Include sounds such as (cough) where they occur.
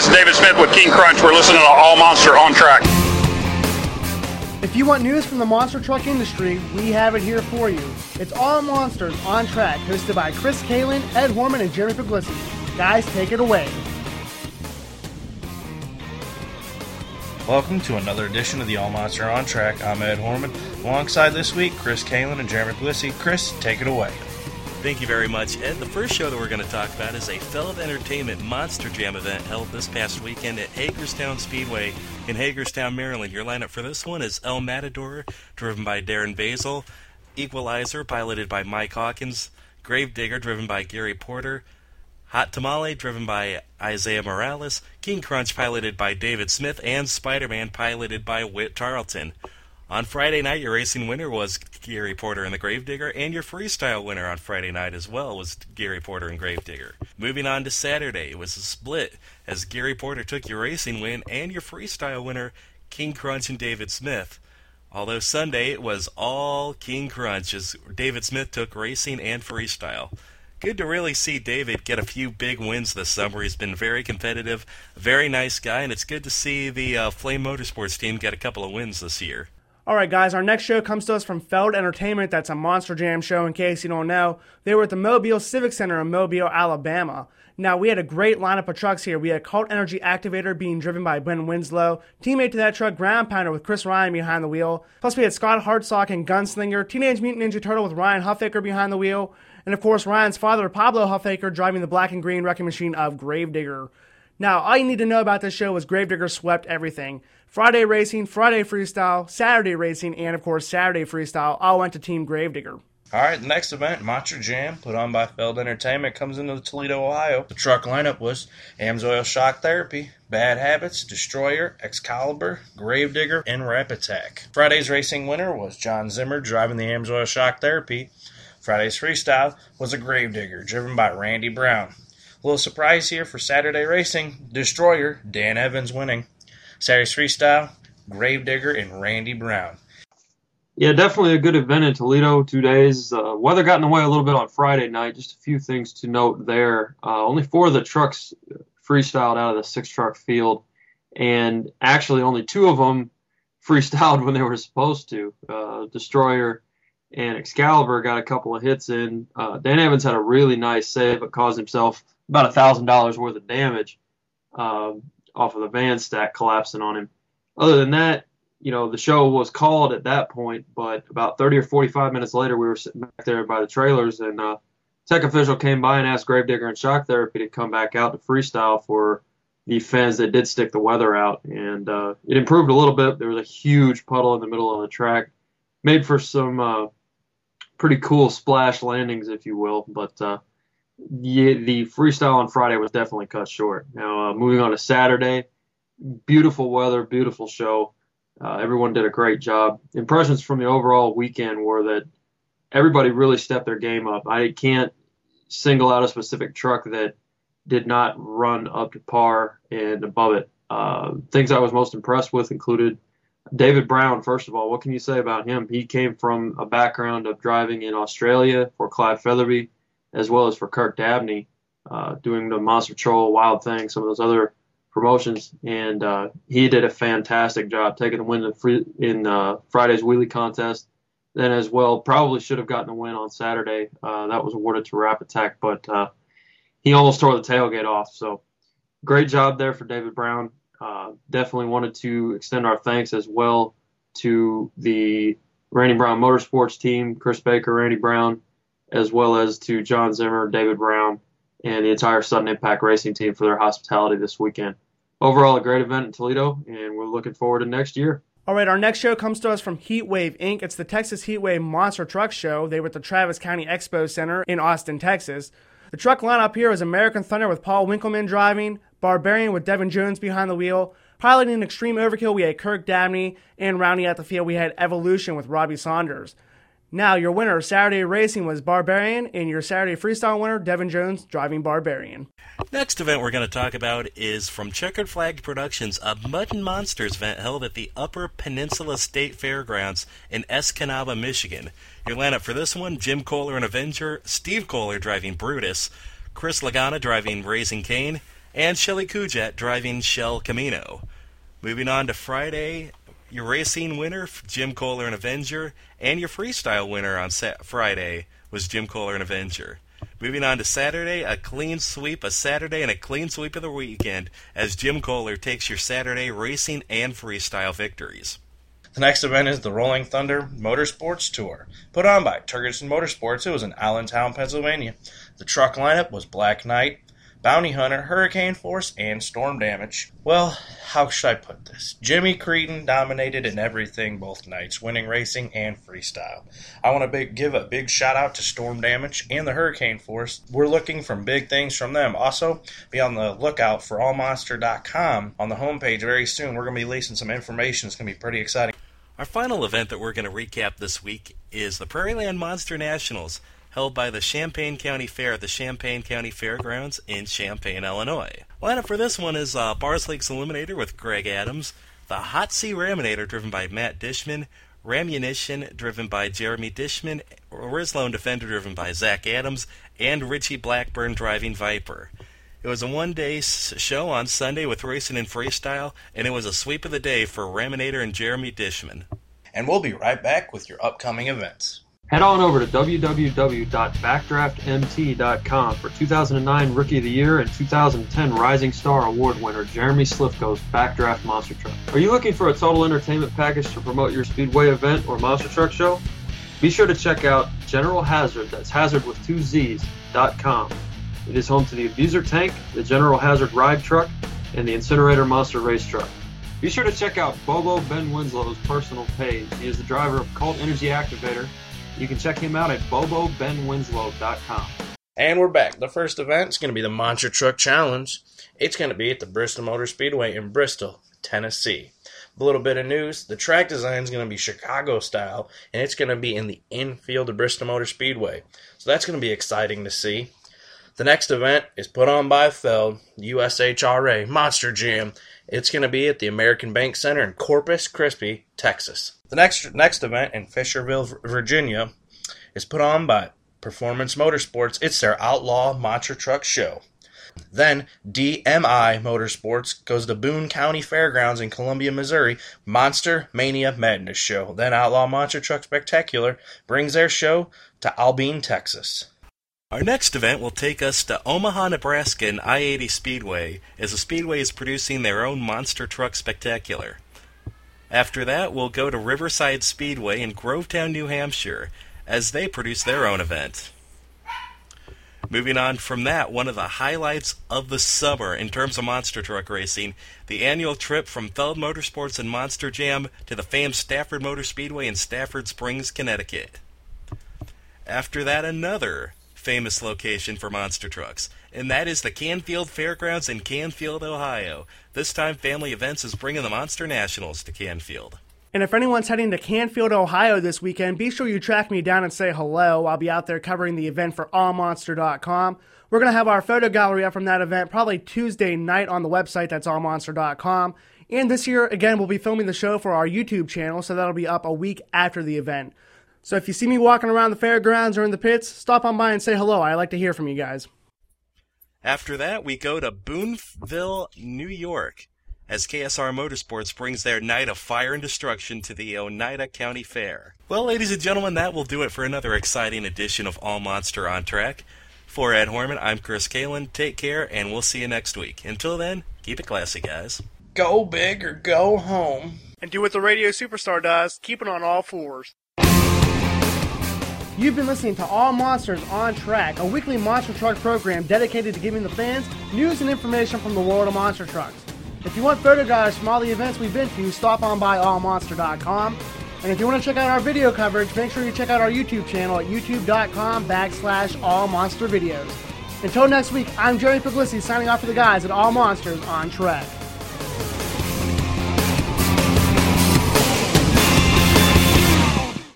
this is David Smith with King Crunch. We're listening to All Monster on Track. If you want news from the monster truck industry, we have it here for you. It's All Monsters on Track, hosted by Chris Kalen, Ed Horman, and Jeremy Puglisi. Guys, take it away. Welcome to another edition of the All Monster on Track. I'm Ed Horman. Alongside this week, Chris Kalen and Jeremy Puglisi. Chris, take it away. Thank you very much, Ed. The first show that we're going to talk about is a Feld Entertainment Monster Jam event held this past weekend at Hagerstown Speedway in Hagerstown, Maryland. Your lineup for this one is El Matador, driven by Darren Basil, Equalizer, piloted by Mike Hawkins, Gravedigger, driven by Gary Porter, Hot Tamale, driven by Isaiah Morales, King Crunch, piloted by David Smith, and Spider Man, piloted by Whit Tarleton. On Friday night, your racing winner was Gary Porter and the Gravedigger, and your freestyle winner on Friday night as well was Gary Porter and Gravedigger. Moving on to Saturday, it was a split as Gary Porter took your racing win and your freestyle winner, King Crunch and David Smith. Although Sunday it was all King Crunch as David Smith took racing and freestyle. Good to really see David get a few big wins this summer. He's been very competitive, very nice guy, and it's good to see the uh, Flame Motorsports team get a couple of wins this year. All right, guys, our next show comes to us from Feld Entertainment. That's a Monster Jam show, in case you don't know. They were at the Mobile Civic Center in Mobile, Alabama. Now, we had a great lineup of trucks here. We had Cult Energy Activator being driven by Ben Winslow, teammate to that truck, Ground Pounder with Chris Ryan behind the wheel. Plus, we had Scott Hartsock and Gunslinger, Teenage Mutant Ninja Turtle with Ryan Huffaker behind the wheel, and of course, Ryan's father, Pablo Huffaker, driving the black and green wrecking machine of Gravedigger. Now, all you need to know about this show was Gravedigger swept everything. Friday racing, Friday freestyle, Saturday racing, and of course Saturday freestyle all went to Team Gravedigger. All right, the next event, Monster Jam, put on by Feld Entertainment, comes into Toledo, Ohio. The truck lineup was Amsoil Shock Therapy, Bad Habits, Destroyer, Excalibur, Gravedigger, and Rap Attack. Friday's racing winner was John Zimmer driving the Amsoil Shock Therapy. Friday's freestyle was a Gravedigger driven by Randy Brown. A little surprise here for Saturday racing, Destroyer, Dan Evans winning. Saturday's freestyle, Gravedigger, and Randy Brown. Yeah, definitely a good event in Toledo. Two days. Uh, weather got in the way a little bit on Friday night. Just a few things to note there. Uh, only four of the trucks freestyled out of the six truck field, and actually only two of them freestyled (laughs) when they were supposed to. Uh, Destroyer and Excalibur got a couple of hits in. Uh, Dan Evans had a really nice save, but caused himself about a thousand dollars worth of damage um, off of the van stack collapsing on him. Other than that, you know, the show was called at that point, but about 30 or 45 minutes later, we were sitting back there by the trailers, and uh, tech official came by and asked Gravedigger and Shock Therapy to come back out to freestyle for the fans that did stick the weather out, and uh, it improved a little bit. There was a huge puddle in the middle of the track, made for some uh, pretty cool splash landings, if you will, but yeah, the freestyle on Friday was definitely cut short. Now, uh, moving on to Saturday, beautiful weather, beautiful show. Uh, everyone did a great job. Impressions from the overall weekend were that everybody really stepped their game up. I can't single out a specific truck that did not run up to par and above it. Uh, things I was most impressed with included David Brown. First of all, what can you say about him? He came from a background of driving in Australia for Clyde Featherby, as well as for Kirk Dabney, uh, doing the Monster Patrol, Wild Thing, some of those other promotions, and uh, he did a fantastic job taking the win in, free, in uh, Friday's wheelie contest. Then as well, probably should have gotten a win on Saturday. Uh, that was awarded to Rap Attack, but uh, he almost tore the tailgate off. So great job there for David Brown. Uh, definitely wanted to extend our thanks as well to the Randy Brown Motorsports team, Chris Baker, Randy Brown, as well as to John Zimmer, David Brown, and the entire Sudden Impact Racing team for their hospitality this weekend. Overall, a great event in Toledo, and we're looking forward to next year. All right, our next show comes to us from Heatwave Inc. It's the Texas Heatwave Monster Truck Show. They were at the Travis County Expo Center in Austin, Texas. The truck lineup here is American Thunder with Paul Winkelman driving, Barbarian with Devin Jones behind the wheel, piloting Extreme Overkill we had Kirk Dabney, and rounding out the field we had Evolution with Robbie Saunders. Now, your winner of Saturday racing was Barbarian, and your Saturday freestyle winner, Devin Jones, driving Barbarian. Next event we're going to talk about is from Checkered Flag Productions, a and Monsters event held at the Upper Peninsula State Fairgrounds in Escanaba, Michigan. Your lineup for this one Jim Kohler and Avenger, Steve Kohler driving Brutus, Chris Lagana driving Raising Cane, and Shelly Kujat driving Shell Camino. Moving on to Friday, your racing winner, Jim Kohler and Avenger, and your freestyle winner on Friday was Jim Kohler and Avenger. Moving on to Saturday, a clean sweep of Saturday and a clean sweep of the weekend as Jim Kohler takes your Saturday racing and freestyle victories. The next event is the Rolling Thunder Motorsports Tour, put on by Turgerson Motorsports. It was in Allentown, Pennsylvania. The truck lineup was Black Knight, Bounty Hunter, Hurricane Force, and Storm Damage. Well, how should I put this? Jimmy Creten dominated in everything both nights, winning racing and freestyle. I want to big, give a big shout out to Storm Damage and the Hurricane Force. We're looking for big things from them. Also, be on the lookout for allmonster.com on the homepage very soon. We're going to be releasing some information. It's going to be pretty exciting. Our final event that we're going to recap this week is the Prairieland Monster Nationals held by the Champaign County Fair at the Champaign County Fairgrounds in Champaign, Illinois. Lineup for this one is uh, Bar's Leaks Eliminator with Greg Adams, the Hot Sea Raminator driven by Matt Dishman, Ramunition driven by Jeremy Dishman, Rislone Defender driven by Zach Adams, and Richie Blackburn driving Viper. It was a one day show on Sunday with racing and freestyle, and it was a sweep of the day for Raminator and Jeremy Dishman. And we'll be right back with your upcoming events. Head on over to www.backdraftmt.com for 2009 Rookie of the Year and 2010 Rising Star Award winner Jeremy Slifko's Backdraft Monster Truck. Are you looking for a total entertainment package to promote your Speedway event or monster truck show? Be sure to check out General Hazard, that's hazard with two Z's.com. It is home to the Abuser Tank, the General Hazard Ride Truck, and the Incinerator Monster Race Truck. Be sure to check out Bobo Ben Winslow's personal page. He is the driver of Cult Energy Activator you can check him out at bobobenwinslow.com. And we're back. The first event is going to be the Monster Truck Challenge. It's going to be at the Bristol Motor Speedway in Bristol, Tennessee. A little bit of news the track design is going to be Chicago style, and it's going to be in the infield of Bristol Motor Speedway. So that's going to be exciting to see. The next event is put on by Feld, USHRA Monster Jam. It's going to be at the American Bank Center in Corpus Christi, Texas. The next next event in Fishersville, Virginia, is put on by Performance Motorsports. It's their Outlaw Monster Truck Show. Then DMI Motorsports goes to Boone County Fairgrounds in Columbia, Missouri. Monster Mania Madness Show. Then Outlaw Monster Truck Spectacular brings their show to Abilene, Texas. Our next event will take us to Omaha, Nebraska and I 80 Speedway, as the Speedway is producing their own Monster Truck Spectacular. After that, we'll go to Riverside Speedway in Groveton, New Hampshire, as they produce their own event. Moving on from that, one of the highlights of the summer in terms of monster truck racing, the annual trip from Feld Motorsports and Monster Jam to the famed Stafford Motor Speedway in Stafford Springs, Connecticut. After that, another famous location for monster trucks, and that is the Canfield Fairgrounds in Canfield, Ohio. This time, Family Events is bringing the Monster Nationals to Canfield. And if anyone's heading to Canfield, Ohio this weekend, be sure you track me down and say hello. I'll be out there covering the event for allmonster.com. We're going to have our photo gallery up from that event probably Tuesday night on the website, that's allmonster.com. And this year, again, we'll be filming the show for our YouTube channel, so that'll be up a week after the event. So if you see me walking around the fairgrounds or in the pits, stop on by and say hello. I like to hear from you guys. After that, we go to Boonville, New York, as KSR Motorsports brings their night of fire and destruction to the Oneida County Fair. Well, ladies and gentlemen, that will do it for another exciting edition of All Monster on Track. For Ed Horman, I'm Chris Kalen. Take care, and we'll see you next week. Until then, keep it classy, guys. Go big or go home. And do what the radio superstar does keep it on all fours. You've been listening to All Monsters on Track, a weekly monster truck program dedicated to giving the fans news and information from the world of monster trucks. If you want photo guides from all the events we've been to, stop on by allmonster.com. And if you want to check out our video coverage, make sure you check out our YouTube channel at youtube.com backslash allmonstervideos. Until next week, I'm Jerry Puglisi signing off for the guys at All Monsters on Track.